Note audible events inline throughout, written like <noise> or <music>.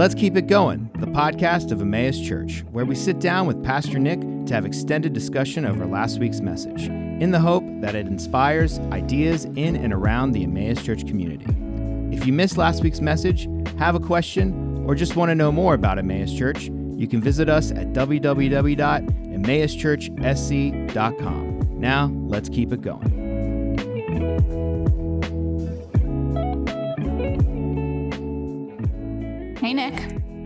Let's Keep It Going, the podcast of Emmaus Church, where we sit down with Pastor Nick to have extended discussion over last week's message, in the hope that it inspires ideas in and around the Emmaus Church community. If you missed last week's message, have a question, or just want to know more about Emmaus Church, you can visit us at www.emmauschurchsc.com. Now, let's keep it going. Hey, Nick.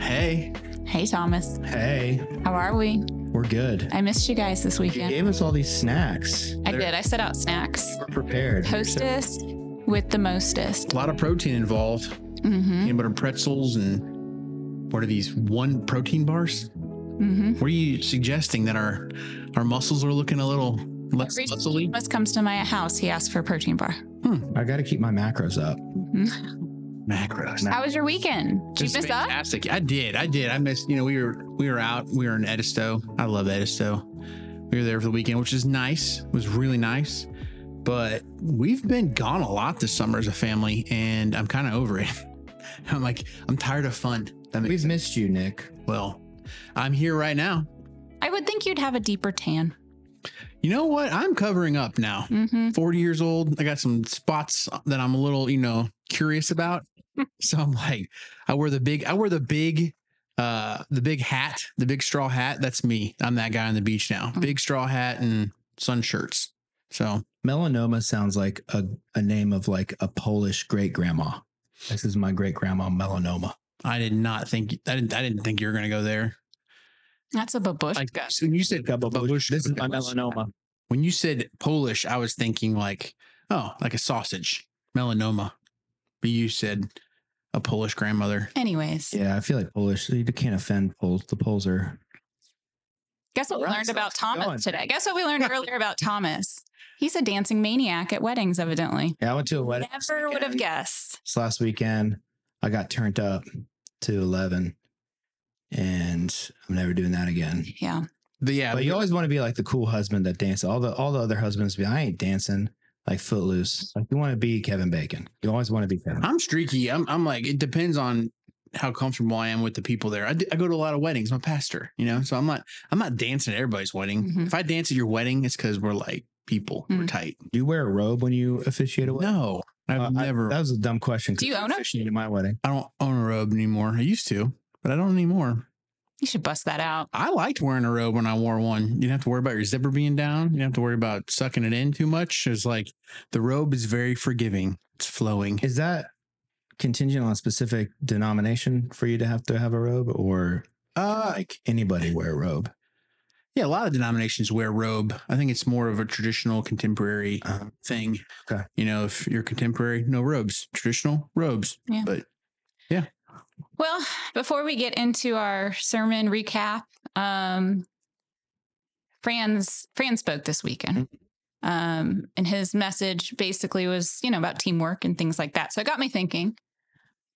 Hey, Hey, Thomas. hey, How are we? we're good. I missed you guys this weekend. You gave us all these snacks. I They're- did. I set out snacks. We're prepared. Hostess with the mostest. a lot of protein involved. Mm-hmm. Peanut butter pretzels and what are these? One protein bars? Mm-hmm. What are you suggesting that our our muscles are looking a little less muscly? Thomas comes to my house. He asks for a protein bar. Hmm. I got to keep my macros up. Mhm. <laughs> Macros. How was your weekend? Did you It's miss up? fantastic. I did. I did. I missed. You know, we were we were out. We were in Edisto. I love Edisto. We were there for the weekend, which is nice. It was really nice. But we've been gone a lot this summer as a family, and I'm kind of over it. <laughs> I'm like, I'm tired of fun. That makes We've sense. missed you, Nick. Well, I'm here right now. I would think you'd have a deeper tan. You know what? I'm covering up now. Mm-hmm. 40 years old. I got some spots that I'm a little, you know, curious about. <laughs> so I'm like, I wear the big, I wear the big, uh, the big hat, the big straw hat. That's me. I'm that guy on the beach now. Mm. Big straw hat and sun shirts. So Melanoma sounds like a, a name of like a Polish great grandma. This is my great grandma, Melanoma. I did not think, I didn't, I didn't think you were going to go there. That's a babushka. Like so when you said, babushka, This is my melanoma. when you said Polish, I was thinking like, oh, like a sausage, melanoma. But you said a Polish grandmother. Anyways, Yeah, I feel like Polish. You can't offend Poles. The Poles are. guess what we learned about let's going. Thomas today? Guess what we learned <laughs> earlier about Thomas? He's a dancing maniac at weddings, evidently. Yeah, I went to a wedding. Never would have guessed. This last weekend, I got turned up to 11 and I'm never doing that again. Yeah. The, yeah, But you always want to be like the cool husband that dances. All the all the other husbands be, I ain't dancing like footloose. Like you want to be Kevin Bacon. You always want to be Kevin. I'm streaky. I'm, I'm like, it depends on how comfortable I am with the people there. I, d- I go to a lot of weddings. I'm a pastor, you know, so I'm not, I'm not dancing at everybody's wedding. Mhm. If I dance at your wedding, it's because we're like people, we're Mm. tight. Do you wear a robe when you officiate a wedding? No, I've Uh, I- never, that was a dumb question. Do you I own it? officiated my wedding. I don't own a robe anymore. I used to, but I don't anymore. You should bust that out. I liked wearing a robe when I wore one. You didn't have to worry about your zipper being down. You didn't have to worry about sucking it in too much. It's like the robe is very forgiving. It's flowing. Is that contingent on a specific denomination for you to have to have a robe, or Uh, like anybody wear a robe? yeah, a lot of denominations wear robe. I think it's more of a traditional contemporary Uh, thing. Okay. You know, if you're contemporary, no robes, traditional robes. But yeah. But Well, before we get into our sermon recap, um, Franz Fran spoke this weekend. Um, and his message basically was, you know, about teamwork and things like that. So it got me thinking,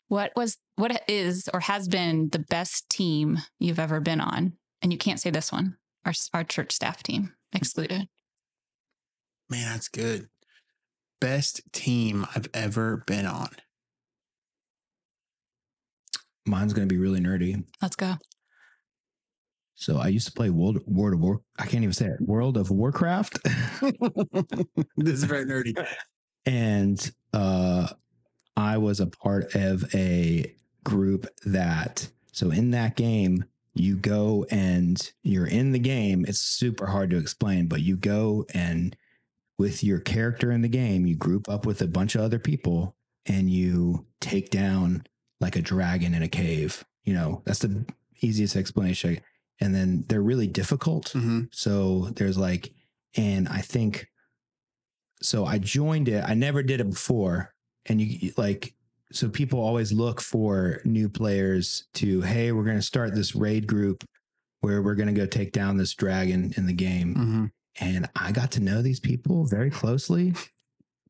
what was what is or has been the best team you've ever been on? And you can't say this one, our our church staff team excluded. man, that's good. Best team I've ever been on. Mine's going to be really nerdy. Let's go. So I used to play World World of War. I can't even say it. World of Warcraft, <laughs> this is very nerdy. and uh, I was a part of a group that. So in that game, you go and you're in the game. It's super hard to explain, but you go and with your character in the game, you group up with a bunch of other people and you take down like a dragon in a cave. You know, that's the easiest explanation. And then they're really difficult. hmm So there's like, and I think, so I joined it. I never did it before. And you like, so people always look for new players to, hey, we're going to start this raid group where we're going to go take down this dragon in the game. hmm And I got to know these people very closely.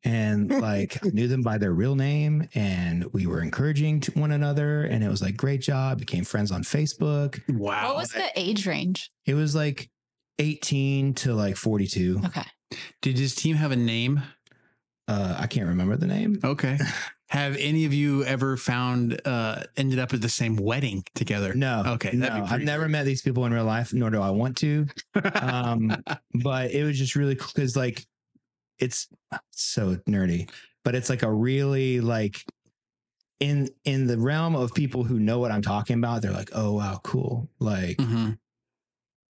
And <laughs> like I knew them by their real name, and we were encouraging to one another. And it was like, great job. Became friends on Facebook. Wow. what was the age range? It was like 18 to like 42. Okay. Did his team have a name? Uh, I can't remember the name. Okay. <laughs> Have any of you ever found uh ended up at the same wedding together? No. Okay, No, I've pretty never met these people in real life, nor do I want to. <laughs> Um, but it was just really cool because like it's so nerdy, but it's like a really like in in the realm of people who know what I'm talking about, they're like, oh wow, cool. Like, Mhm.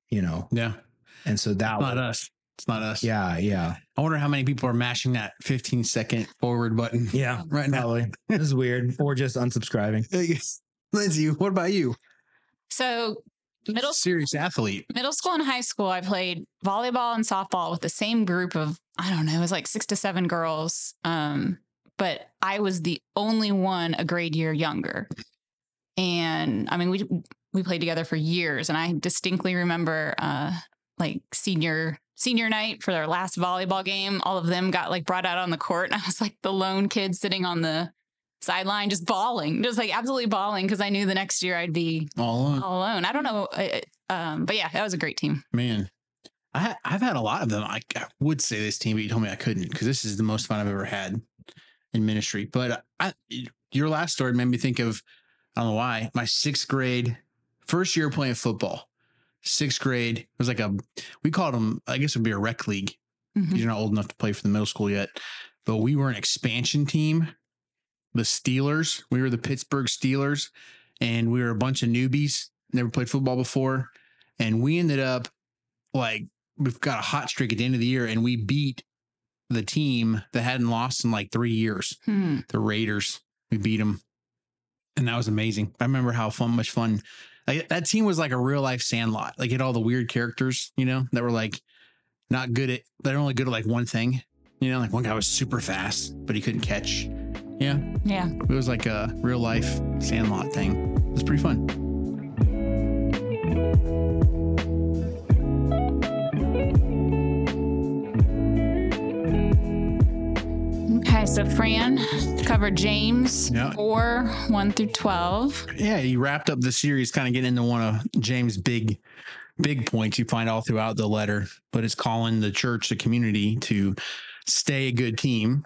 you know, Yeah, and so that it's not was, us. It's not us. yeah, yeah. I wonder how many people are mashing that 15 second forward button Yeah. <laughs> right now. Probably. this is weird. Or just unsubscribing. <laughs> <laughs> Lindsay, what about you? So middle serious athlete. middle school and high school, I played volleyball and softball with the same group of, I don't know, it was like six to seven girls. Um, but I was the only one a grade year younger. And I mean, we we played together for years, and I distinctly remember uh, like senior senior night for their last volleyball game. All of them got like brought out on the court, and I was like the lone kid sitting on the sideline, just bawling, just like absolutely bawling because I knew the next year I'd be All alone. all alone. I don't know, um, but yeah, that was a great team. Man, I ha- I've had a lot of them. I, I would say this team, but you told me I couldn't because this is the most fun I've ever had in ministry. But I, your last story made me think of I don't know why my sixth grade first year playing football. Sixth grade it was like a we called them I guess it would be a rec league Mhm. because you're not old enough to play for the middle school yet. But we were an expansion team, the Steelers. We were the Pittsburgh Steelers, and we were a bunch of newbies, never played football before. And we ended up like, we've got a hot streak at the end of the year, and we beat the team that hadn't lost in like three years, Hmm. the Raiders. We beat them. And that was amazing. I remember how fun, much fun. Like, that team was like a real life sandlot. Like, it had all the weird characters, you know, that were like not good at, they're only good at like one thing. You know, like one guy was super fast, but he couldn't catch. Yeah. Yeah. It was like a real life sandlot thing. It was pretty fun. So Fran covered James Yeah. 4, 1 through 12. Yeah, he wrapped up the series kind of getting into one of James' big, big points you find all throughout the letter, but it's calling the church, the community to stay a good team,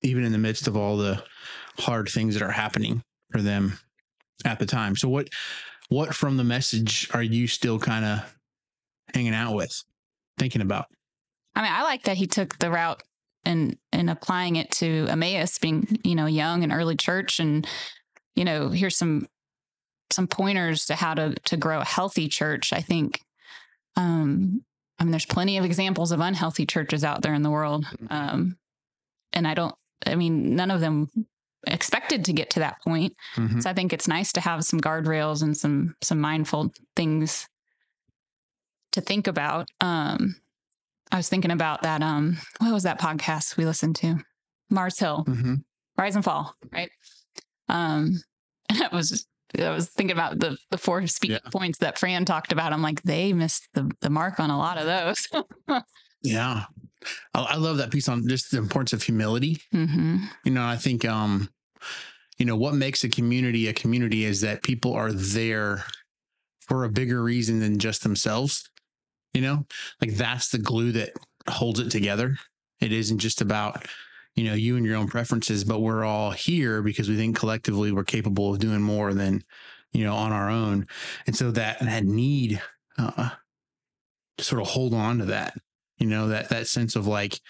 even in the midst of all the hard things that are happening for them at the time. So what what from the message are you still kind of hanging out with, thinking about? I mean, I like that he took the route and and applying it to Emmaus being, you know, young and early church and you know, here's some some pointers to how to to grow a healthy church. I think um I mean there's plenty of examples of unhealthy churches out there in the world. Um and I don't I mean none of them expected to get to that point. Mhm. So I think it's nice to have some guardrails and some some mindful things to think about. Um, I was thinking about that. Um, what was that podcast we listened to? Mars Hill, Mhm. Rise and Fall, right? Um, <laughs> and I was just, I was thinking about the the four speak Yeah. points that Fran talked about. I'm like, they missed the the mark on a lot of those. <laughs> Yeah. I, I love that piece on just the importance of humility. hmm You know, I think um, you know, what makes a community a community is that people are there for a bigger reason than just themselves. You know, like that's the glue that holds it together. It isn't just about, you know, you and your own preferences, but we're all here because we think collectively we're capable of doing more than, you know, on our own. And so that that need uh to sort of hold on to that, you know, that that sense of like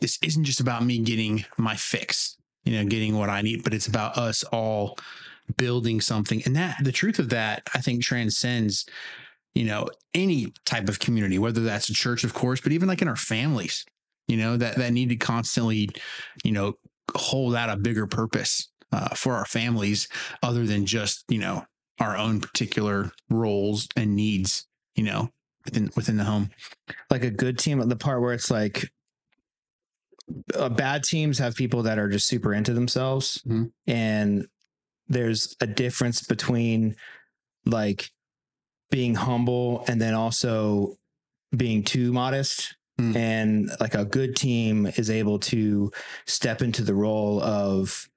this isn't just about me getting my fix, you know, getting what I need, but it's about us all building something. And that the truth of that, I think, transcends, you know, any type of community, whether that's a church, of course, but even like in our families, you know, that that need to constantly, you know, hold out a bigger purpose uh, for our families other than just, you know, our own particular roles and needs, you know, within within the home. like a good team the part where it's like uh, bad teams have people that are just super into themselves Mhm. and there's a difference between like being humble and then also being too modest Mm. and like a good team is able to step into the role of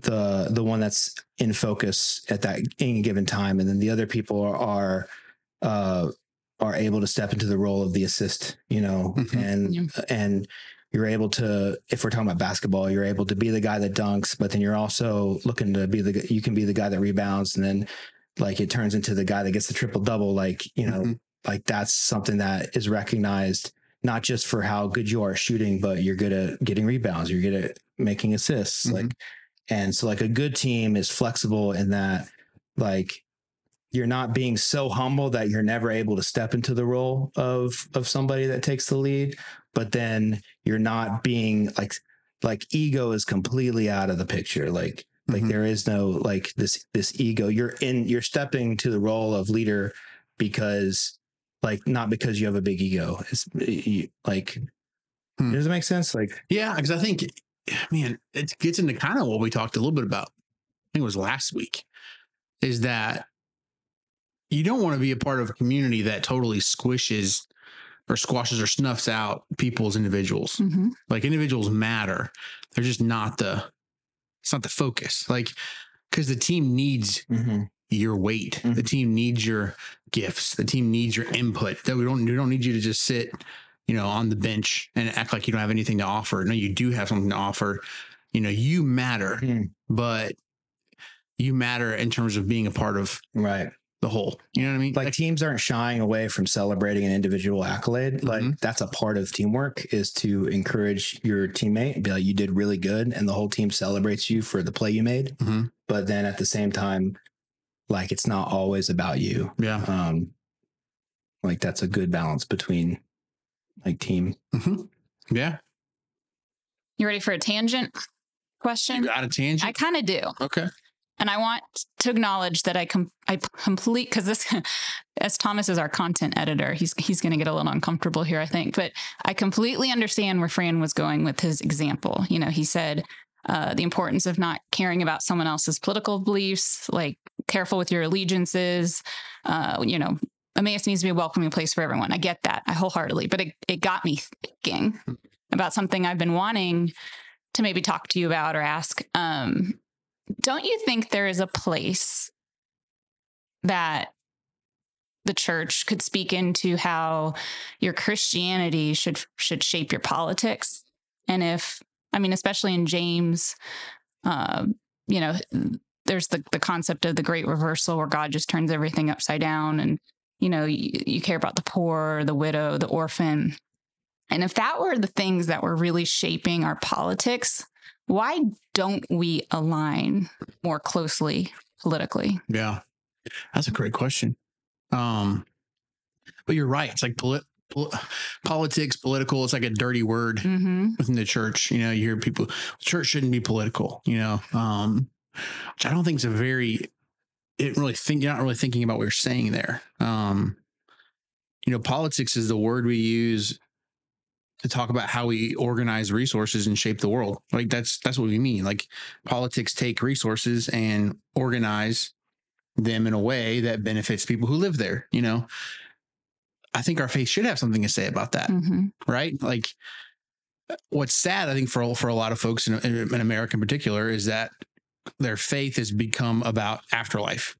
the the one that's in focus at that any given time and then the other people are, are uh are able to step into the role of the assist you know Mhm. and Yeah. and you're able to if we're talking about basketball you're able to be the guy that dunks but then you're also looking to be the you can be the guy that rebounds and then like it turns into the guy that gets the triple double like you know Mhm. like that's something that is recognized not just for how good you are at shooting but you're good at getting rebounds you're good at making assists Mhm. like and so like a good team is flexible in that like you're not being so humble that you're never able to step into the role of of somebody that takes the lead but then you're not being like like ego is completely out of the picture like like Mhm. there is no like this this ego you're in you're stepping to the role of leader because like not because you have a big ego it's you, like Hmm. does it make sense like Yeah, because I think, man, it gets into kind of what we talked a little bit about. I think it was last week. Is that you don't want to be a part of a community that totally squishes or squashes or snuffs out people as individuals. Mhm. Like individuals matter. They're just not the. It's not the focus. Like because the team needs your weight. The Mhm. team needs your gifts. The team needs your input. That we don't we don't need you to just sit, you know, on the bench and act like you don't have anything to offer. No, you do have something to offer. You know, you matter, Mhm. but you matter in terms of being a part of right the whole. You know what I mean? like teams aren't shying away from celebrating an individual accolade like Mhm. that's a part of teamwork is to encourage your teammate be like you did really good and the whole team celebrates you for the play you made Mhm. but then at the same time like it's not always about you yeah. um like that's a good balance between like team Mm-hmm. Yeah. You ready for a tangent question? You got a tangent? I kind of do. okay. And I want to acknowledge that I com- I complete because this, <laughs> as Thomas is our content editor, he's he's going to get a little uncomfortable here, I think. But I completely understand where Fran was going with his example. You know, he said uh, the importance of not caring about someone else's political beliefs, like careful with your allegiances. Uh, you know, Emmaus needs to be a welcoming place for everyone. I get that, I wholeheartedly. But it it got me thinking about something I've been wanting to maybe talk to you about or ask. Um, don't you think there is a place that the church could speak into how your Christianity should should shape your politics? And if I mean, especially in James, uh, you know, there's the the concept of the great reversal where God just turns everything upside down, and you know, you, you care about the poor, the widow, the orphan. And if that were the things that were really shaping our politics, why don't we align more closely politically? Yeah. That's a great question. Um, but you're right. It's like polit- pol- politics, political. It's like a dirty word Mm-hmm. within the church. You know, you hear people, church shouldn't be political, you know, um, which I don't think is a very, it really think, you're not really thinking about what you're saying there. Um, you know, politics is the word we use to talk about how we organize resources and shape the world. Like that's, that's what we mean. Like politics take resources and organize them in a way that benefits people who live there, you know. I think our faith should have something to say about that Mm-hmm. right? Like, what's sad, I think, for for a lot of folks in, in America in particular, is that their faith has become about afterlife.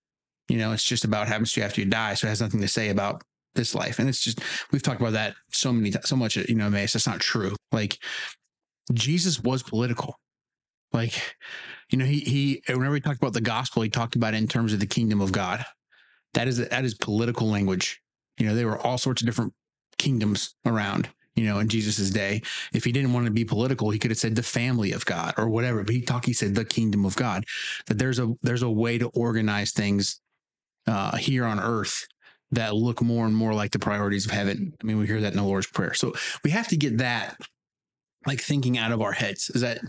You know, it's just about happens to you after you die, so it has nothing to say about this life. And it's just we've talked about that so many times, so much. You know, Mace, that's not true. Like, Jesus was political. Like, you know, he he whenever he talked about the gospel, he talked about it in terms of the kingdom of God. That is that is political language. You know, there were all sorts of different kingdoms around, you know, in Jesus's day. If he didn't want to be political, he could have said the family of God or whatever. But he talked, he said the kingdom of God. That there's a there's a way to organize things uh, here on earth that look more and more like the priorities of heaven. I mean, we hear that in the Lord's Prayer. So we have to get that like thinking out of our heads is that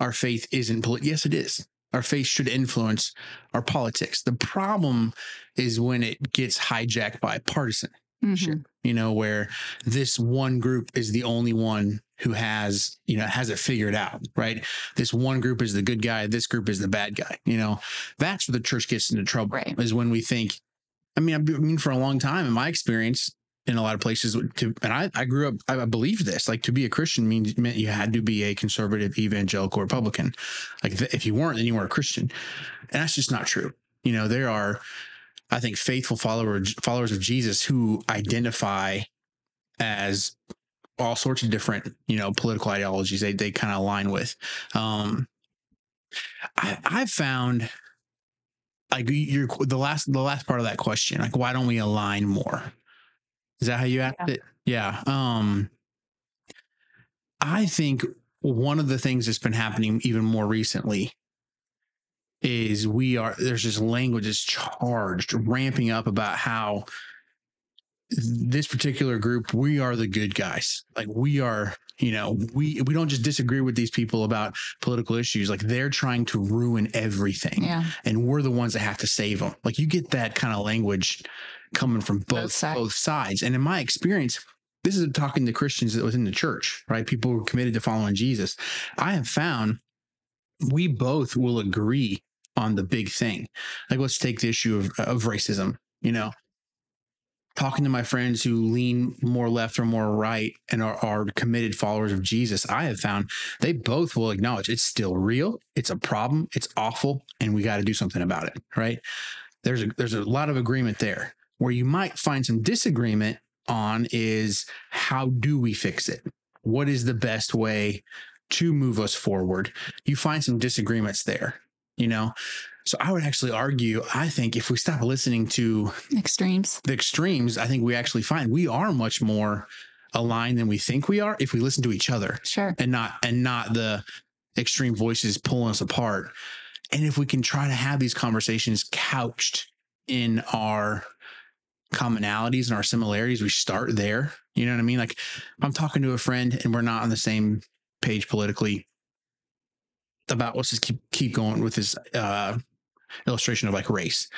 our faith isn't political. Yes, it is. Our faith should influence our politics. The problem is when it gets hijacked by partisan Mm-hmm. you know, where this one group is the only one who has, you know, has it figured out, right? This one group is the good guy, this group is the bad guy. You know, that's where the church gets into trouble. Right. Is when we think. I mean, I mean, for a long time, in my experience, in a lot of places, to and I, I grew up, I believed this. Like to be a Christian means meant you had to be a conservative, evangelical, Republican. Like if you weren't, then you weren't a Christian, and that's just not true. You know, there are I think faithful followers followers of Jesus who identify as all sorts of different, you know, political ideologies they they kind of align with. Um, I I've found like you're the last the last part of that question, like why don't we align more? Is that how you asked Yeah. it? Yeah. Um, I think one of the things that's been happening even more recently is we are there's this language that's charged, ramping up about how this particular group, we are the good guys. Like we are, you know, we we don't just disagree with these people about political issues. Like they're trying to ruin everything Yeah. and we're the ones that have to save them. Like you get that kind of language coming from both sides. both sides. And in my experience, this is talking to Christians that within the church, right? People who are committed to following Jesus. I have found we both will agree on the big thing. Like let's take the issue of, of racism, you know. Talking to my friends who lean more left or more right and are, are committed followers of Jesus, I have found they both will acknowledge it's still real, it's a problem, it's awful, and we got to do something about it, right? There's a there's a lot of agreement there. Where you might find some disagreement on is how do we fix it? What is the best way to move us forward? You find some disagreements there, you know? So I would actually argue, I think if we stop listening to Extremes. the extremes, I think we actually find we are much more aligned than we think we are if we listen to each other Sure. and not and not the extreme voices pulling us apart. And if we can try to have these conversations couched in our commonalities and our similarities, we start there. You know what I mean? Like I'm talking to a friend and we're not on the same page politically about let's just keep keep going with this uh illustration of like race.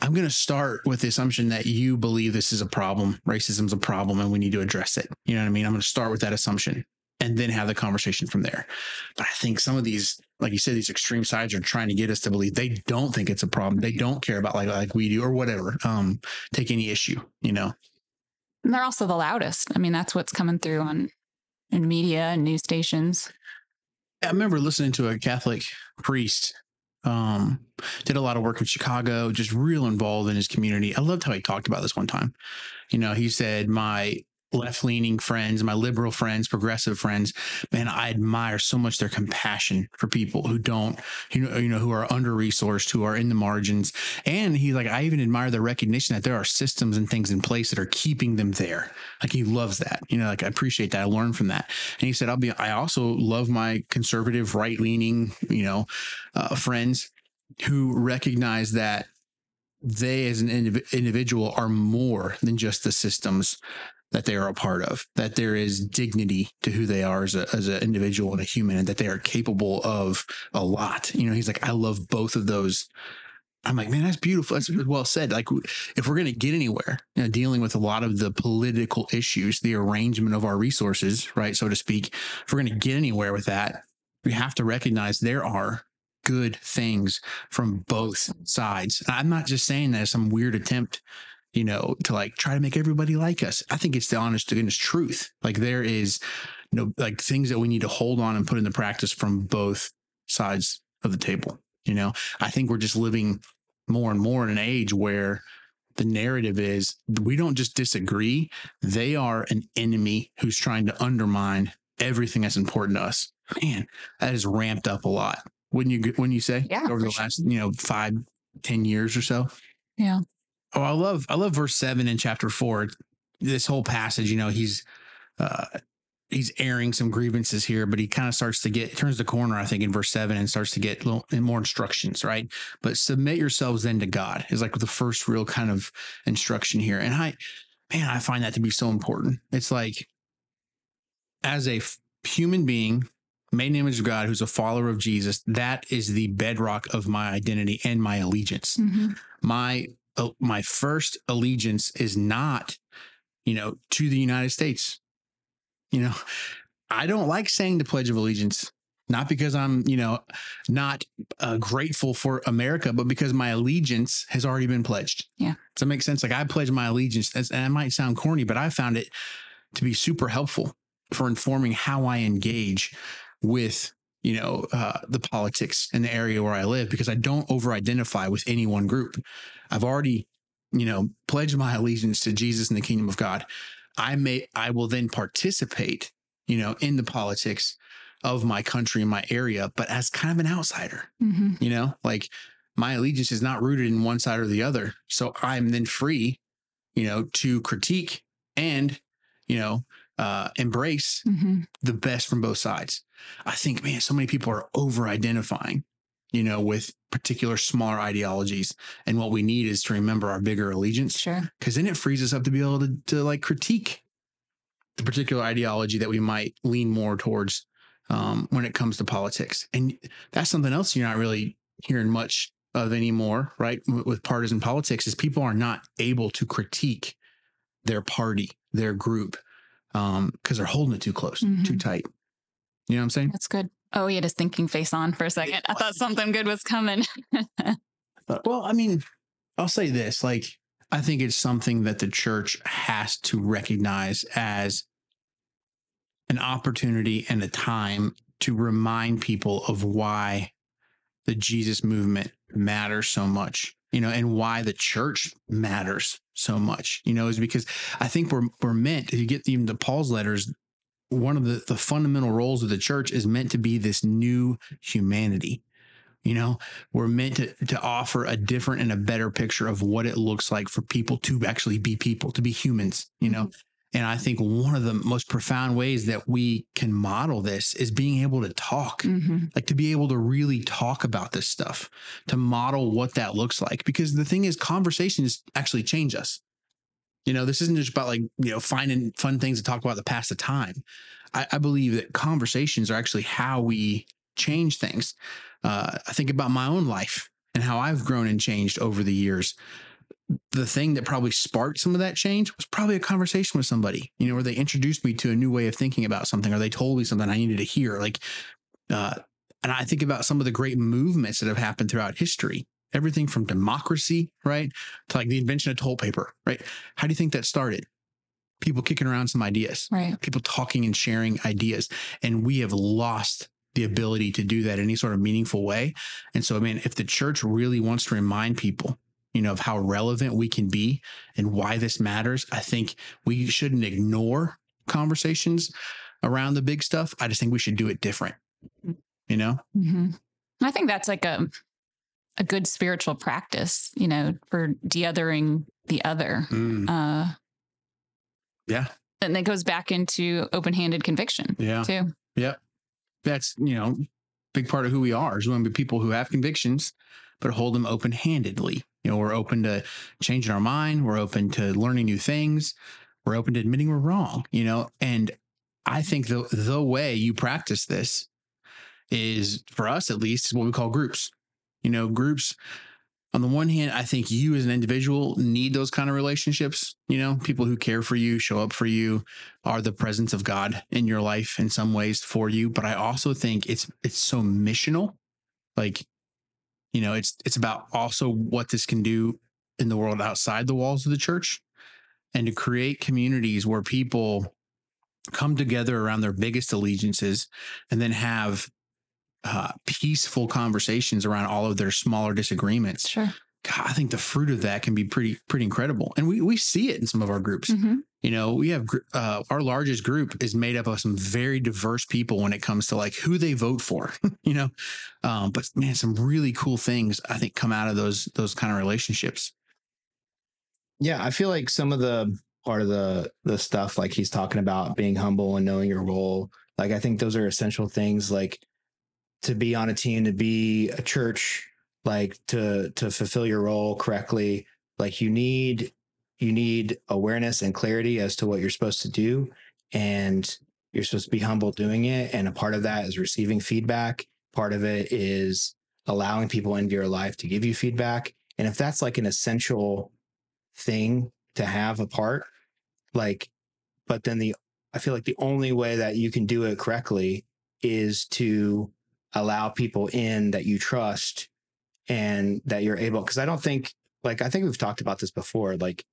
I'm going to start with the assumption that you believe this is a problem, racism's a problem, and we need to address it. You know what I mean? I'm going to start with that assumption and then have the conversation from there. But I think some of these, like you said, these extreme sides are trying to get us to believe they don't think it's a problem. They don't care about like like we do or whatever. Um, take any issue, you know. And they're also the loudest. I mean, that's what's coming through on in media and news stations. I remember listening to a Catholic priest. Um, did a lot of work in Chicago, just real involved in his community. I loved how he talked about this one time. You know, he said, My left leaning friends, my liberal friends, progressive friends, man, I admire so much their compassion for people who don't, you know, you know, who are under resourced, who are in the margins. And he's like, I even admire the recognition that there are systems and things in place that are keeping them there. Like he loves that. You know, like I appreciate that. I learned from that. And he said, I'll be, I also love my conservative, right leaning, you know, uh, friends who recognize that they as an indiv- individual are more than just the systems that they are a part of that there is dignity to who they are as a as an individual and a human and that they are capable of a lot. You know he's like i love both of those. I'm like man that's beautiful. That's well said. Like if we're going to get anywhere you know, dealing with a lot of the political issues the arrangement of our resources right so to speak if we're going to get anywhere with that we have to recognize there are good things from both sides. I'm not just saying that as some weird attempt you know, to like try to make everybody like us. I think it's the honest to goodness truth. Like there is you no like things that we need to hold on and put into practice from both sides of the table. You know, I think we're just living more and more in an age where the narrative is we don't just disagree, they are an enemy who's trying to undermine everything that's important to us. Man, that has ramped up a lot. Wouldn't you wouldn't you say? Yeah, Over the sure. last, you know, five, ten years or so. Yeah. Oh, I love I love verse seven in chapter four. This whole passage, you know, he's uh he's airing some grievances here, but he kind of starts to get turns the corner, I think, in verse seven and starts to get little more instructions, right? But submit yourselves then to God is like the first real kind of instruction here. And I man, I find that to be so important. It's like as a f- human being made in the image of God who's a follower of Jesus, that is the bedrock of my identity and my allegiance Mhm. my my first allegiance is not you know to the united states. You know i don't like saying the pledge of allegiance not because i'm you know not uh, grateful for america but because my allegiance has already been pledged. Yeah. does that make sense? Like i pledge my allegiance and it might sound corny but i found it to be super helpful for informing how i engage with you know uh, the politics in the area where I live because I don't over identify with any one group. I've already you know pledged my allegiance to Jesus and the kingdom of God. I may I will then participate, you know, in the politics of my country and my area, but as kind of an outsider, hmm you know, like my allegiance is not rooted in one side or the other. So I'm then free, you know, to critique and, you know, uh, embrace hmm the best from both sides. I think, man, so many people are over identifying, you know, with particular smaller ideologies. And what we need is to remember our bigger allegiance Sure. because then it frees us up to be able to, to like critique the particular ideology that we might lean more towards um, when it comes to politics. And that's something else you're not really hearing much of anymore, right? With partisan politics, is people are not able to critique their party, their group, because they're holding it too close, too Mhm. tight. You know what I'm saying? That's good. Oh, he had his thinking face on for a second. I thought something good was coming. Well, I mean, I'll say this like, I think it's something that the church has to recognize as an opportunity and a time to remind people of why the Jesus movement matters so much, you know, and why the church matters so much, you know, is because I think we're, we're meant, to get even to Paul's letters, one of the, the fundamental roles of the church is meant to be this new humanity. You know, we're meant to, to offer a different and a better picture of what it looks like for people to actually be people, to be humans, you know. Mm-hmm. And I think one of the most profound ways that we can model this is being able to talk, hmm like to be able to really talk about this stuff, to model what that looks like. Because the thing is, conversations actually change us. You know, this isn't just about like, you know, finding fun things to talk about to pass the time. I, I believe that conversations are actually how we change things. Uh, I think about my own life and how I've grown and changed over the years. The thing that probably sparked some of that change was probably a conversation with somebody, you know, where they introduced me to a new way of thinking about something or they told me something I needed to hear. Like, uh, and I think about some of the great movements that have happened throughout history. Everything from democracy, right, to like the invention of toilet paper, right? How do you think that started? People kicking around some ideas Right. people talking and sharing ideas. And we have lost the ability to do that in any sort of meaningful way. And so, I mean, if the church really wants to remind people, you know, of how relevant we can be and why this matters, I think we shouldn't ignore conversations around the big stuff. I just think we should do it different, you know? hmm I think that's like a a good spiritual practice, you know, for de-othering the other. Uh, Yeah. and that goes back into open-handed conviction Yeah. too. That's, you know, big part of who we are is we want to be people who have convictions, but hold them open handedly. You know, we're open to changing our mind. We're open to learning new things. We're open to admitting we're wrong, you know, and I think the, the way you practice this is for us, at least, is what we call groups. You know, groups on the one hand, I think you as an individual need those kind of relationships. You know, people who care for you, show up for you, are the presence of God in your life in some ways for you. But I also think it's it's so missional. Like, you know, it's it's about also what this can do in the world outside the walls of the church and to create communities where people come together around their biggest allegiances and then have uh, peaceful conversations around all of their smaller disagreements. Sure. God, I think the fruit of that can be pretty pretty incredible, and we we see it in some of our groups. hmm You know, we have uh, our largest group is made up of some very diverse people when it comes to like who they vote for. <laughs> you know, um, but man, some really cool things I think come out of those those kind of relationships. Yeah, I feel like some of the part of the the stuff like he's talking about being humble and knowing your role, like I think those are essential things like to be on a team, to be a church, like to to fulfill your role correctly, like you need you need awareness and clarity as to what you're supposed to do and you're supposed to be humble doing it and a part of that is receiving feedback. Part of it is allowing people into your life to give you feedback. And if that's like an essential thing to have a part like but then the i feel like the only way that you can do it correctly is to allow people in that you trust and that you're able because i don't think like i think we've talked about this before like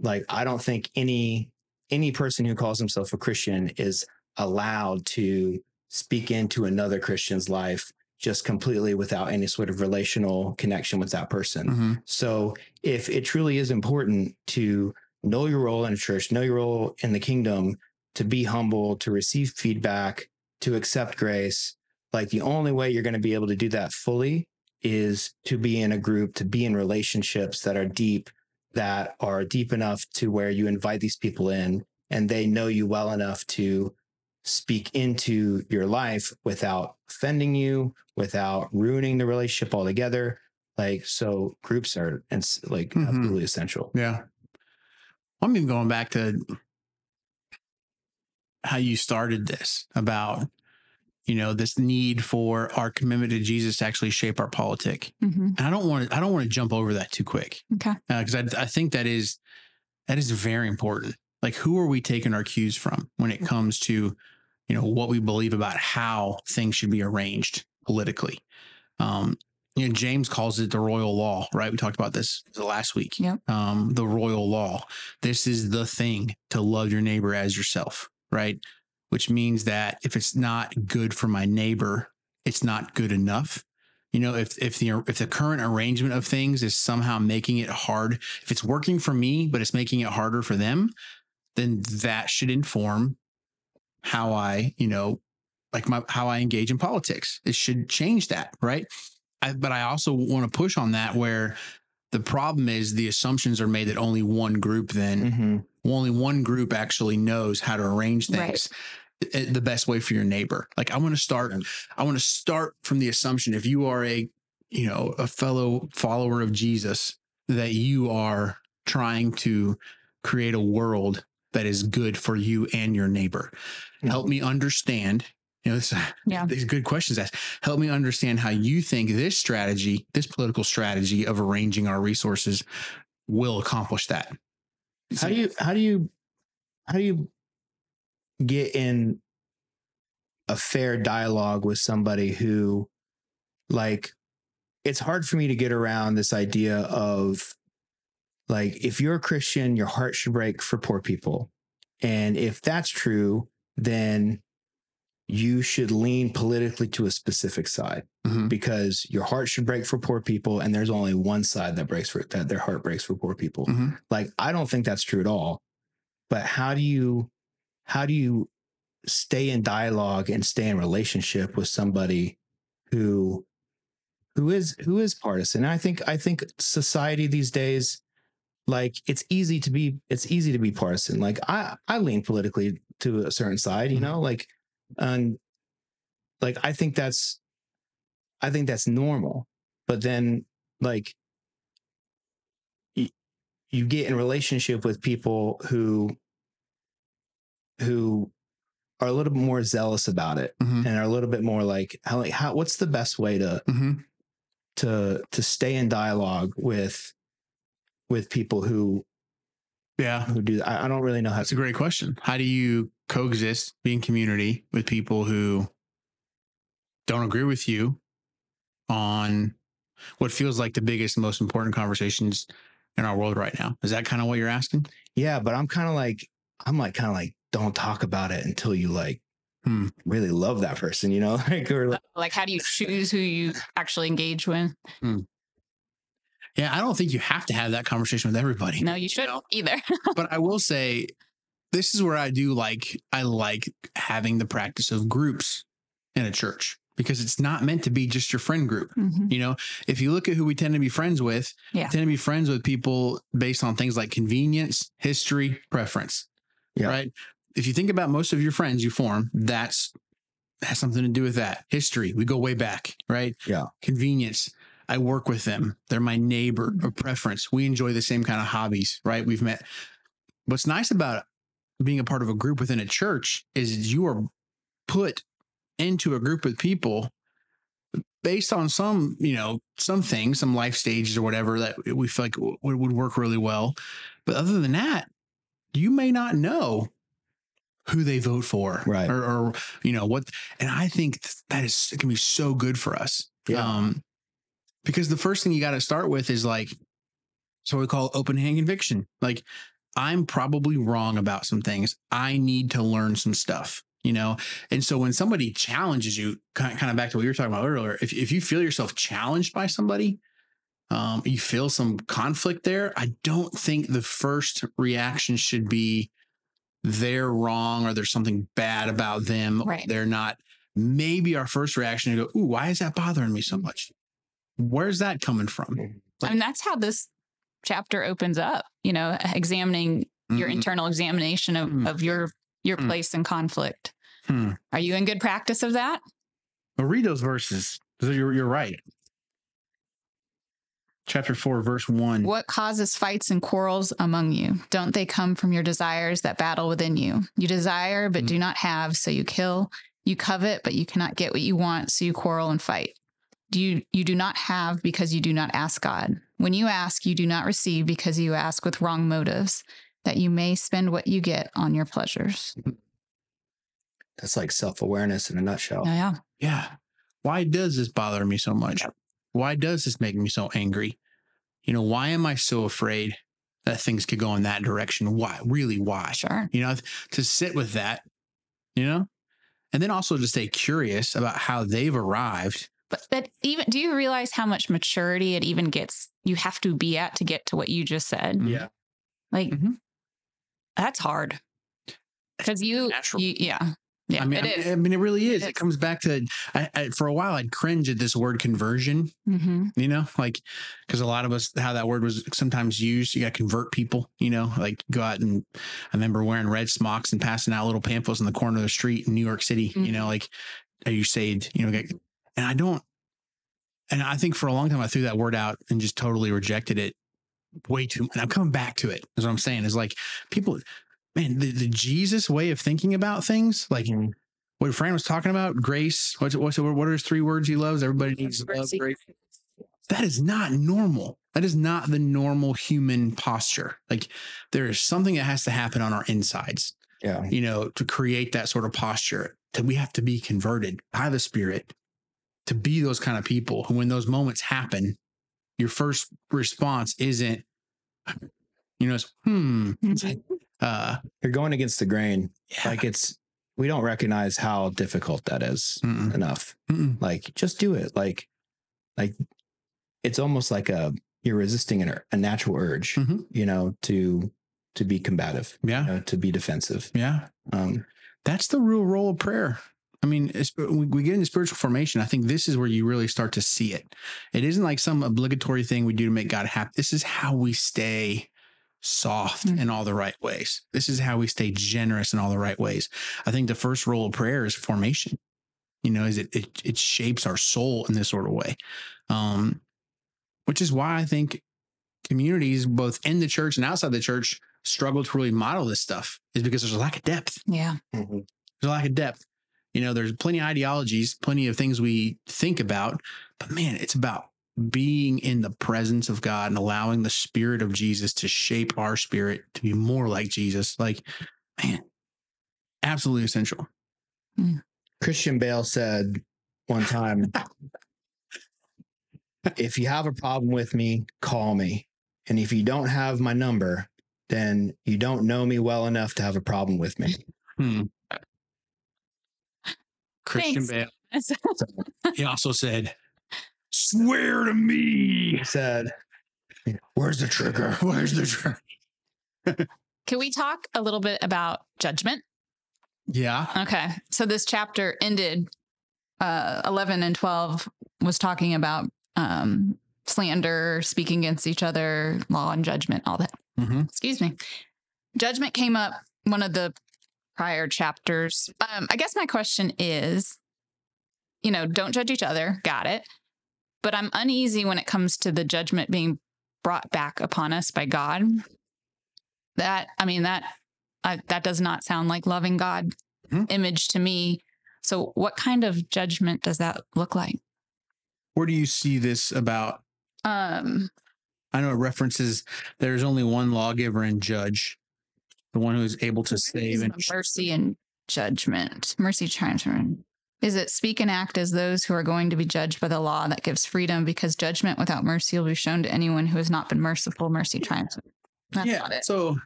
like i don't think any any person who calls himself a christian is allowed to speak into another christian's life just completely without any sort of relational connection with that person Mm-hmm. so if it truly is important to know your role in a church, know your role in the kingdom, to be humble, to receive feedback, to accept grace. Like the only way you're going to be able to do that fully is to be in a group, to be in relationships that are deep, that are deep enough to where you invite these people in and they know you well enough to speak into your life without offending you, without ruining the relationship altogether. Like, so groups are and like Mhm. absolutely essential. Yeah. I'm even going back to how you started this about, you know, this need for our commitment to Jesus to actually shape our politic. hmm And I don't want to, I don't want to jump over that too quick Okay. because I, I think that is, that is very important. Like, who are we taking our cues from when it comes to, you know, what we believe about how things should be arranged politically? Um, you know, James calls it the royal law, right? We talked about this last week. Yep. Um, the royal law. This is the thing to love your neighbor as yourself, right? Which means that if it's not good for my neighbor, it's not good enough. You know, if if the if the current arrangement of things is somehow making it hard, if it's working for me but it's making it harder for them, then that should inform how I, you know, like my how I engage in politics. It should change that, right? I, but I also want to push on that where the problem is the assumptions are made that only one group then Mhm. only one group actually knows how to arrange things i- Eh, the best way for your neighbor. Like I want to start I want to start from the assumption if you are a you know a fellow follower of Jesus that you are trying to create a world that is good for you and your neighbor. Help me understand you know, this, <laughs> Yeah. these good questions asked. Help me understand how you think this strategy, this political strategy of arranging our resources will accomplish that. How do you how do you how do you get in a fair dialogue with somebody who like it's hard for me to get around this idea of like if you're a Christian, your heart should break for poor people. And if that's true, then you should lean politically to a specific side Mhm. because your heart should break for poor people and there's only one side that breaks for that their heart breaks for poor people Mhm. like i don't think that's true at all but how do you how do you stay in dialogue and stay in relationship with somebody who who is who is partisan? And i think i think society these days like it's easy to be it's easy to be partisan. Like i i lean politically to a certain side you Mhm. know like and like i think that's i think that's normal. But then like you, you get in relationship with people who who are a little bit more zealous about it Mhm. and are a little bit more like how like how what's the best way to Mhm. to to stay in dialogue with with people who Yeah. who do I, I don't really know how That's a great question. How do you coexist, be in community with people who don't agree with you on what feels like the biggest, most important conversations in our world right now? Is that kind of what you're asking? yeah but i'm kind of like i'm like kind of like don't talk about it until you like Hmm. really love that person you know <laughs> like or like, Like, how do you choose who you actually engage with? Yeah, I don't think you have to have that conversation with everybody. No, you shouldn't know? either. <laughs> but I will say this is where I do like I like having the practice of groups in a church because it's not meant to be just your friend group. Mhm. You know, if you look at who we tend to be friends with, Yeah. we tend to be friends with people based on things like convenience, history, preference. Yeah. Right. If you think about most of your friends you form, that's has something to do with that. History. We go way back, right? Yeah. Convenience. I work with them. They're my neighbor or preference. We enjoy the same kind of hobbies, right? We've met. What's nice about being a part of a group within a church is you are put into a group of people based on some, you know, some things, some life stages or whatever that we feel like would, would work really well. But other than that, you may not know who they vote for, Right. Or, or you know what? And I think that is it can be so good for us, Yeah. um, because the first thing you got to start with is like, so we call open hand conviction. Like, I'm probably wrong about some things. I need to learn some stuff, you know? And so when somebody challenges you, kind of, kind of back to what you were talking about earlier, if, if you feel yourself challenged by somebody, um, you feel some conflict there, I don't think the first reaction should be they're wrong or there's something bad about them. Right. They're not. Maybe our first reaction to go, ooh, why is that bothering me so much? Where's that coming from? I mean, that's how this chapter opens up, you know, examining your Mhm. internal examination of, Mm. of your your Mm. place in conflict. Hmm. Are you in good practice of that? Well, read those verses. So You're, you're right. Chapter 4, verse 1. What causes fights and quarrels among you? Don't they come from your desires that battle within you? You desire, but Mm. do not have, so you kill. You covet, but you cannot get what you want, so you quarrel and fight. Do you, you do not have because you do not ask God. When you ask, you do not receive because you ask with wrong motives, that you may spend what you get on your pleasures. That's like self awareness in a nutshell. Yeah. Yeah. Why does this bother me so much? Why does this make me so angry? You know, why am I so afraid that things could go in that direction? Why? Really, why? Sure. You know, to sit with that, you know, and then also to stay curious about how they've arrived. But that even do you realize how much maturity it even gets you have to be at to get to what you just said? Yeah. Like Mhm. that's hard. Because you, Natural. you yeah. Yeah. I mean, it I, is. I mean, it really is. It comes back to, I, I, for a while, I'd cringe at this word conversion, hmm you know, like, because a lot of us, how that word was sometimes used, you got to convert people, you know, like go out and I remember wearing red smocks and passing out little pamphlets in the corner of the street in New York City, you know, like, are you saved? You know, get- and I don't, and I think for a long time I threw that word out and just totally rejected it way too. And I'm coming back to it. Is what I'm saying is like people, man, the, the Jesus way of thinking about things, like Mhm. what Fran was talking about, grace. What's what's what are his three words he loves? Everybody needs love, grace. That is not normal. That is not the normal human posture. Like there is something that has to happen on our insides, Yeah. you know, to create that sort of posture. That we have to be converted by the Spirit to be those kind of people who, when those moments happen, your first response isn't, you know, it's, hmm. It's like, uh, You're going against the grain. yeah. Like it's, we don't recognize how difficult that is Mm-mm. enough. Mm-mm. Like just do it. Like, like it's almost like a, you're resisting an, a natural urge, Mhm. you know, to, to be combative, Yeah. you know, to be defensive. Yeah. Um, That's the real role of prayer. I mean, we get into spiritual formation. I think this is where you really start to see it. It isn't like some obligatory thing we do to make God happy. This is how we stay soft Mm. in all the right ways. This is how we stay generous in all the right ways. I think the first role of prayer is formation. You know, is it it, it shapes our soul in this sort of way, um, which is why I think communities, both in the church and outside the church, struggle to really model this stuff. Is because there's a lack of depth Yeah. mhm. there's a lack of depth. You know, there's plenty of ideologies, plenty of things we think about, but man, it's about being in the presence of God and allowing the spirit of Jesus to shape our spirit to be more like Jesus. Like, man, absolutely essential. Christian Bale said one time, <laughs> if you have a problem with me, call me. And if you don't have my number, then you don't know me well enough to have a problem with me. Hmm. Christian Thanks. Bale. <laughs> He also said, "Swear to me." He said, Where's the trigger? <laughs> Where's the truth? <laughs> Can we talk a little bit about judgment? Yeah. Okay. So this chapter ended uh 11 and 12 was talking about um slander, speaking against each other, law and judgment, all that. hmm Excuse me. Judgment came up one of the prior chapters. Um I guess my question is you know, don't judge each other. Got it. But I'm uneasy when it comes to the judgment being brought back upon us by God. That I mean that I, that does not sound like loving God Mhm. image to me. So, what kind of judgment does that look like? Where do you see this about Um, I know it references there's only one lawgiver and judge, the one who is able to save and mercy and judgment. Mercy triumphs. from- Is it speak and act as those who are going to be judged by the law that gives freedom? Because judgment without mercy will be shown to anyone who has not been merciful. Mercy triumphs. That's yeah. it. So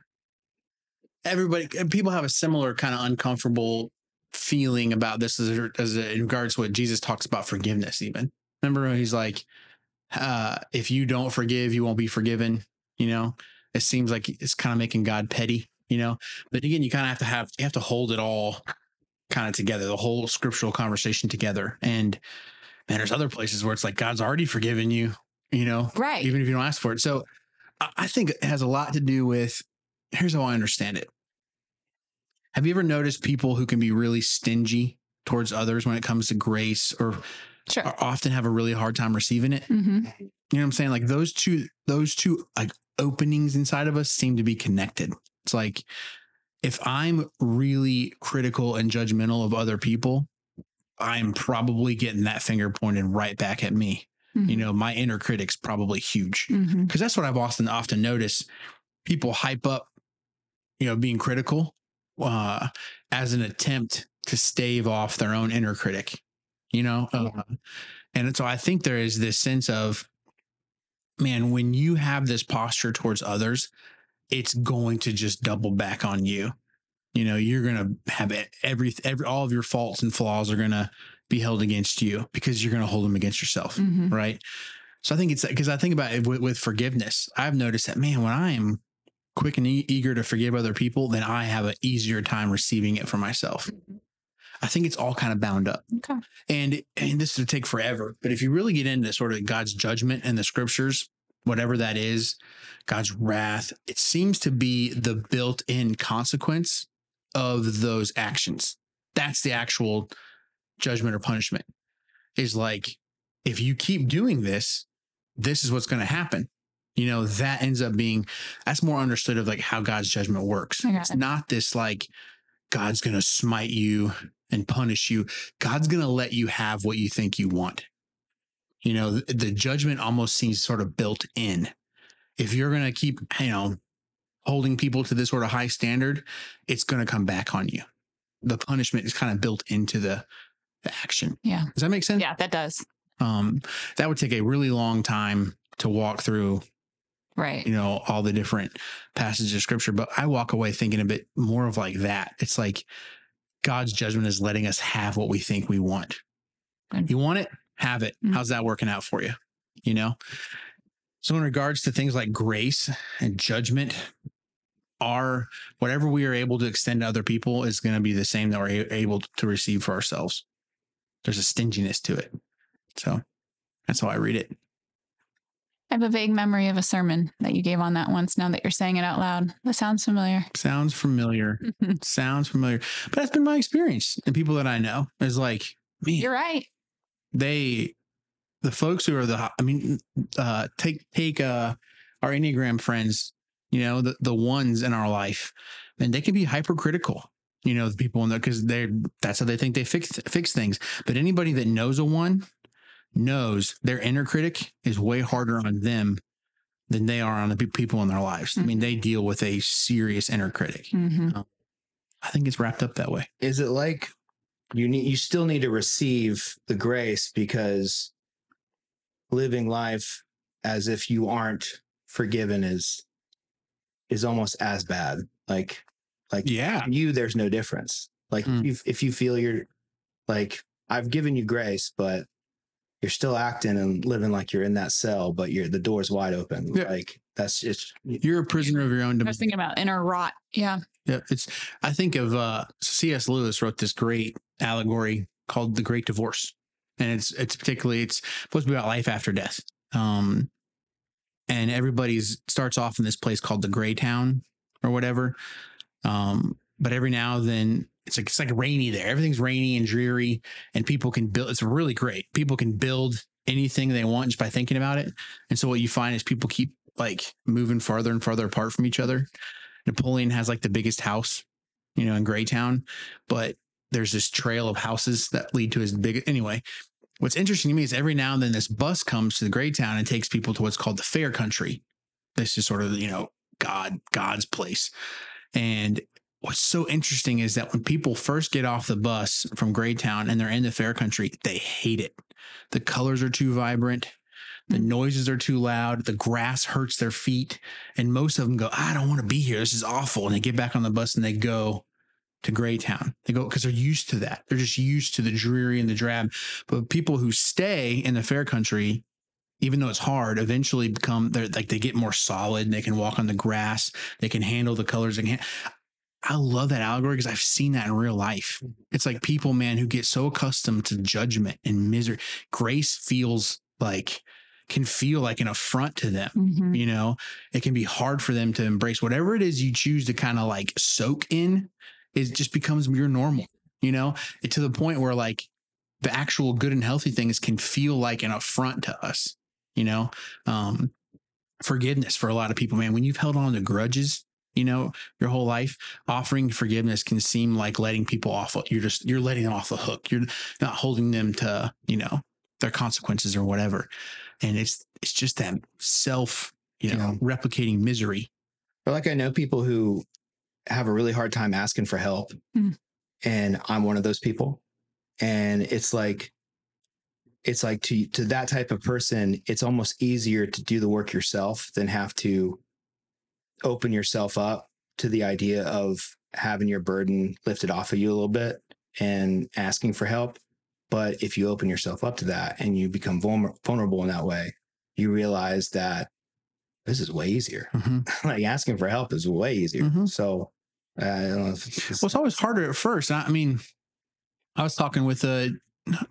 everybody, people have a similar kind of uncomfortable feeling about this as, as in regards to what Jesus talks about forgiveness. Even remember, he's like, uh, if you don't forgive, you won't be forgiven. You know, it seems like it's kind of making God petty. You know, but again, you kind of have to have you have to hold it all kind of together, the whole scriptural conversation together. And man, there's other places where it's like God's already forgiven you. You know, Right. even if you don't ask for it. So I think it has a lot to do with here's how I understand it. Have you ever noticed people who can be really stingy towards others when it comes to grace or, Sure. or often have a really hard time receiving it? hmm You know what I'm saying? Like those two, those two like openings inside of us seem to be connected. It's like if I'm really critical and judgmental of other people, I'm probably getting that finger pointed right back at me. You know, my inner critic's probably huge because that's what I've often often noticed. People hype up, you know, being critical uh, as an attempt to stave off their own inner critic. You know, Yeah. uh, and so I think there is this sense of, man, when you have this posture towards others, it's going to just double back on you. You know, you're gonna have every every all of your faults and flaws are gonna be held against you because you're gonna hold them against yourself hmm right? So I think it's because I think about it with, with forgiveness. I've noticed that man, when I am quick and e- eager to forgive other people, then I have an easier time receiving it for myself. I think it's all kind of bound up, Okay. and and this would take forever. But if you really get into sort of God's judgment and the scriptures, whatever that is, God's wrath, it seems to be the built-in consequence of those actions. That's the actual judgment or punishment. Is like if you keep doing this, this is what's going to happen. You know, that ends up being that's more understood of like how God's judgment works. It's it. not this like God's going to smite you and punish you. God's going to let you have what you think you want. You know, the, the judgment almost seems sort of built in. If you're going to keep, you know, holding people to this sort of high standard, it's going to come back on you. The punishment is kind of built into the, the action. Yeah. Does that make sense? Yeah, that does. um, that would take a really long time to walk through, Right. you know, all the different passages of scripture. But I walk away thinking a bit more of like that. It's like God's judgment is letting us have what we think we want. You want it, have it. Mhm. How's that working out for you? You know? So, in regards to things like grace and judgment, our whatever we are able to extend to other people is going to be the same that we're able to receive for ourselves. There's a stinginess to it. So, that's how I read it. I have a vague memory of a sermon that you gave on that once now that you're saying it out loud. That sounds familiar. Sounds familiar. <laughs> Sounds familiar. But that's been my experience. And people that I know is like, man, You're right. They, the folks who are the, I mean, uh, take, take, uh, our Enneagram friends, you know, the, the ones in our life, and they can be hypercritical, you know, the people in there, cause they're, that's how they think they fix, fix things. But anybody that knows a one knows their inner critic is way harder on them than they are on the people in their lives. I mean, they deal with a serious inner critic. hmm I think it's wrapped up that way. is it like you need you still need to receive the grace because living life as if you aren't forgiven is is almost as bad like like Yeah. you there's no difference like Mm. if, you, if you feel you're like i've given you grace but you're still acting and living like you're in that cell but you're the door's wide open Yeah. like that's just You're a prisoner of your own I was thinking about inner rot. Yeah. Yeah, it's. I think of uh, C.S. Lewis wrote this great allegory called "The Great Divorce," and it's it's particularly it's supposed to be about life after death. Um, and everybody's starts off in this place called the Gray Town or whatever. Um, but every now and then it's like it's like rainy there. Everything's rainy and dreary, and people can build. It's really great. People can build anything they want just by thinking about it. And so what you find is people keep like moving farther and farther apart from each other. Napoleon has like the biggest house, you know, in Greytown, but there's this trail of houses that lead to his big. Anyway, what's interesting to me is every now and then this bus comes to the Greytown and takes people to what's called the Fair Country. This is sort of you know God God's place, and what's so interesting is that when people first get off the bus from Greytown and they're in the Fair Country, they hate it. The colors are too vibrant. The noises are too loud. The grass hurts their feet. And most of them go, I don't want to be here. This is awful. And they get back on the bus and they go to Greytown. They go because they're used to that. They're just used to the dreary and the drab. But people who stay in the fair country, even though it's hard, eventually become they're like they get more solid. They can walk on the grass. They can handle the colors. Can. I love that allegory because I've seen that in real life. It's like people, man, who get so accustomed to judgment and misery. Grace feels like can feel like an affront to them. Mhm. You know, it can be hard for them to embrace whatever it is you choose to kind of like soak in. It just becomes your normal. You know, it, to the point where like the actual good and healthy things can feel like an affront to us. You know, um, forgiveness for a lot of people, man. When you've held on to grudges, you know, your whole life, offering forgiveness can seem like letting people off. You're just you're letting them off the hook. You're not holding them to you know their consequences or whatever. And it's it's just that self you know Yeah. replicating misery. but like I know people who have a really hard time asking for help. Mm. And I'm one of those people. And it's like it's like to to that type of person, it's almost easier to do the work yourself than have to open yourself up to the idea of having your burden lifted off of you a little bit and asking for help. But if you open yourself up to that and you become vulner- vulnerable in that way, you realize that this is way easier <laughs> like asking for help is way easier. Mhm. So uh, I don't know if it's, Well, it's always harder at first. I I mean, I was talking with a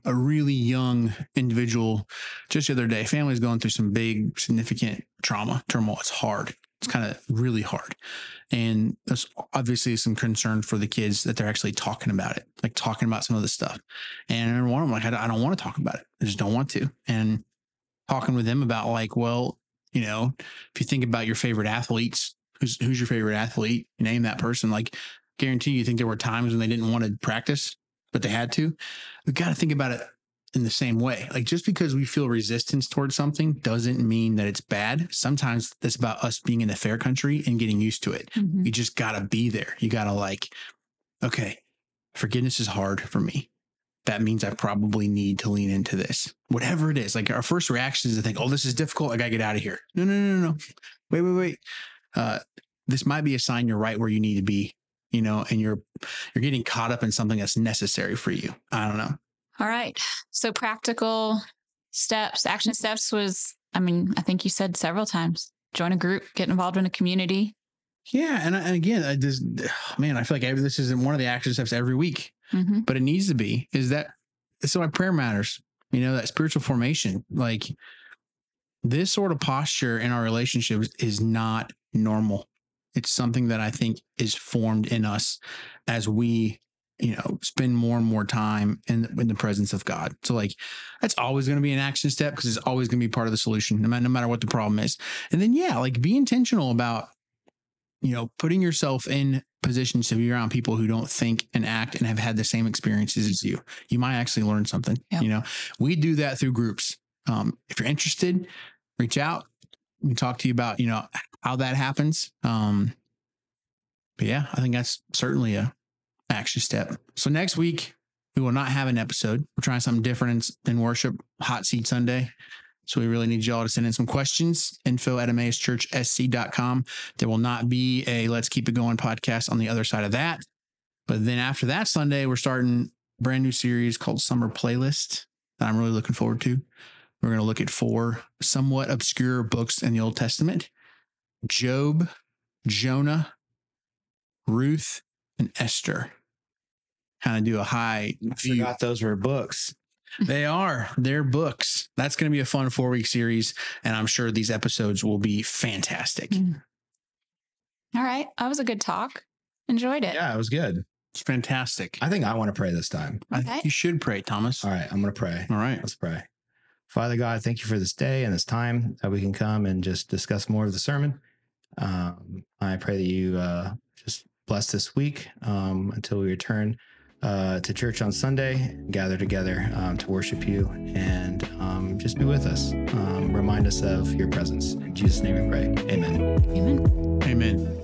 a really young individual just the other day. Family's going through some big, significant trauma, turmoil. It's hard. It's kind of really hard. And there's obviously some concern for the kids that they're actually talking about it, like talking about some of the stuff. And one of them, like, I don't, I don't want to talk about it. I just don't want to. And talking with them about, like, well, you know, if you think about your favorite athletes, who's who's your favorite athlete? Name that person. Like, guarantee you think there were times when they didn't want to practice, but they had to. We've got to think about it in the same way. Like just because we feel resistance towards something doesn't mean that it's bad. Sometimes that's about us being in the fair country and getting used to it. Mhm. You just got to be there. You got to like, okay, forgiveness is hard for me. That means I probably need to lean into this. Whatever it is, like our first reaction is to think, oh, this is difficult. I got to get out of here. No, no, no, no, no. Wait, wait, wait. Uh, this might be a sign you're right where you need to be, you know, and you're you're getting caught up in something that's necessary for you. I don't know. All right. So practical steps, action steps was, I mean, I think you said several times join a group, get involved in a community. Yeah, and, and again, I just <sighs> man, I feel like every, this isn't one of the action steps every week, hmm but it needs to be. Is that so? My prayer matters. You know that spiritual formation, like this sort of posture in our relationships, is not normal. It's something that I think is formed in us as we, you know, spend more and more time in in the presence of God. So like, that's always going to be an action step because it's always going to be part of the solution, no matter no matter what the problem is. And then yeah, like be intentional about you know, putting yourself in positions to be around people who don't think and act and have had the same experiences as you. You might actually learn something. You know, we do that through groups. Um, if you're interested, reach out. We can talk to you about, you know, how that happens. Um, but yeah, I think that's certainly a action step. So next week we will not have an episode. We're trying something different in worship, hot seat Sunday. So we really need y'all to send in some questions. Info at emauschurchsc.com. There will not be a Let's Keep It Going podcast on the other side of that. But then after that Sunday, we're starting a brand new series called Summer Playlist that I'm really looking forward to. We're going to look at four somewhat obscure books in the Old Testament Job, Jonah, Ruth, and Esther. Kind of do a high I view. forgot those were books. They are. They're books. That's going to be a fun four week series. And I'm sure these episodes will be fantastic. Mm. All right. That was a good talk. Enjoyed it. Yeah, it was good. It's fantastic. I think I want to pray this time. I Okay. think you should pray, Thomas. All right, I'm going to pray. All right. Let's pray. Father God, thank you for this day and this time that we can come and just discuss more of the sermon. Um, I pray that you uh, just bless this week um, until we return uh, to church on Sunday, gather together um, to worship you, and um, just be with us. Um, remind us of your presence. In Jesus' name we pray. Amen. Amen. Amen.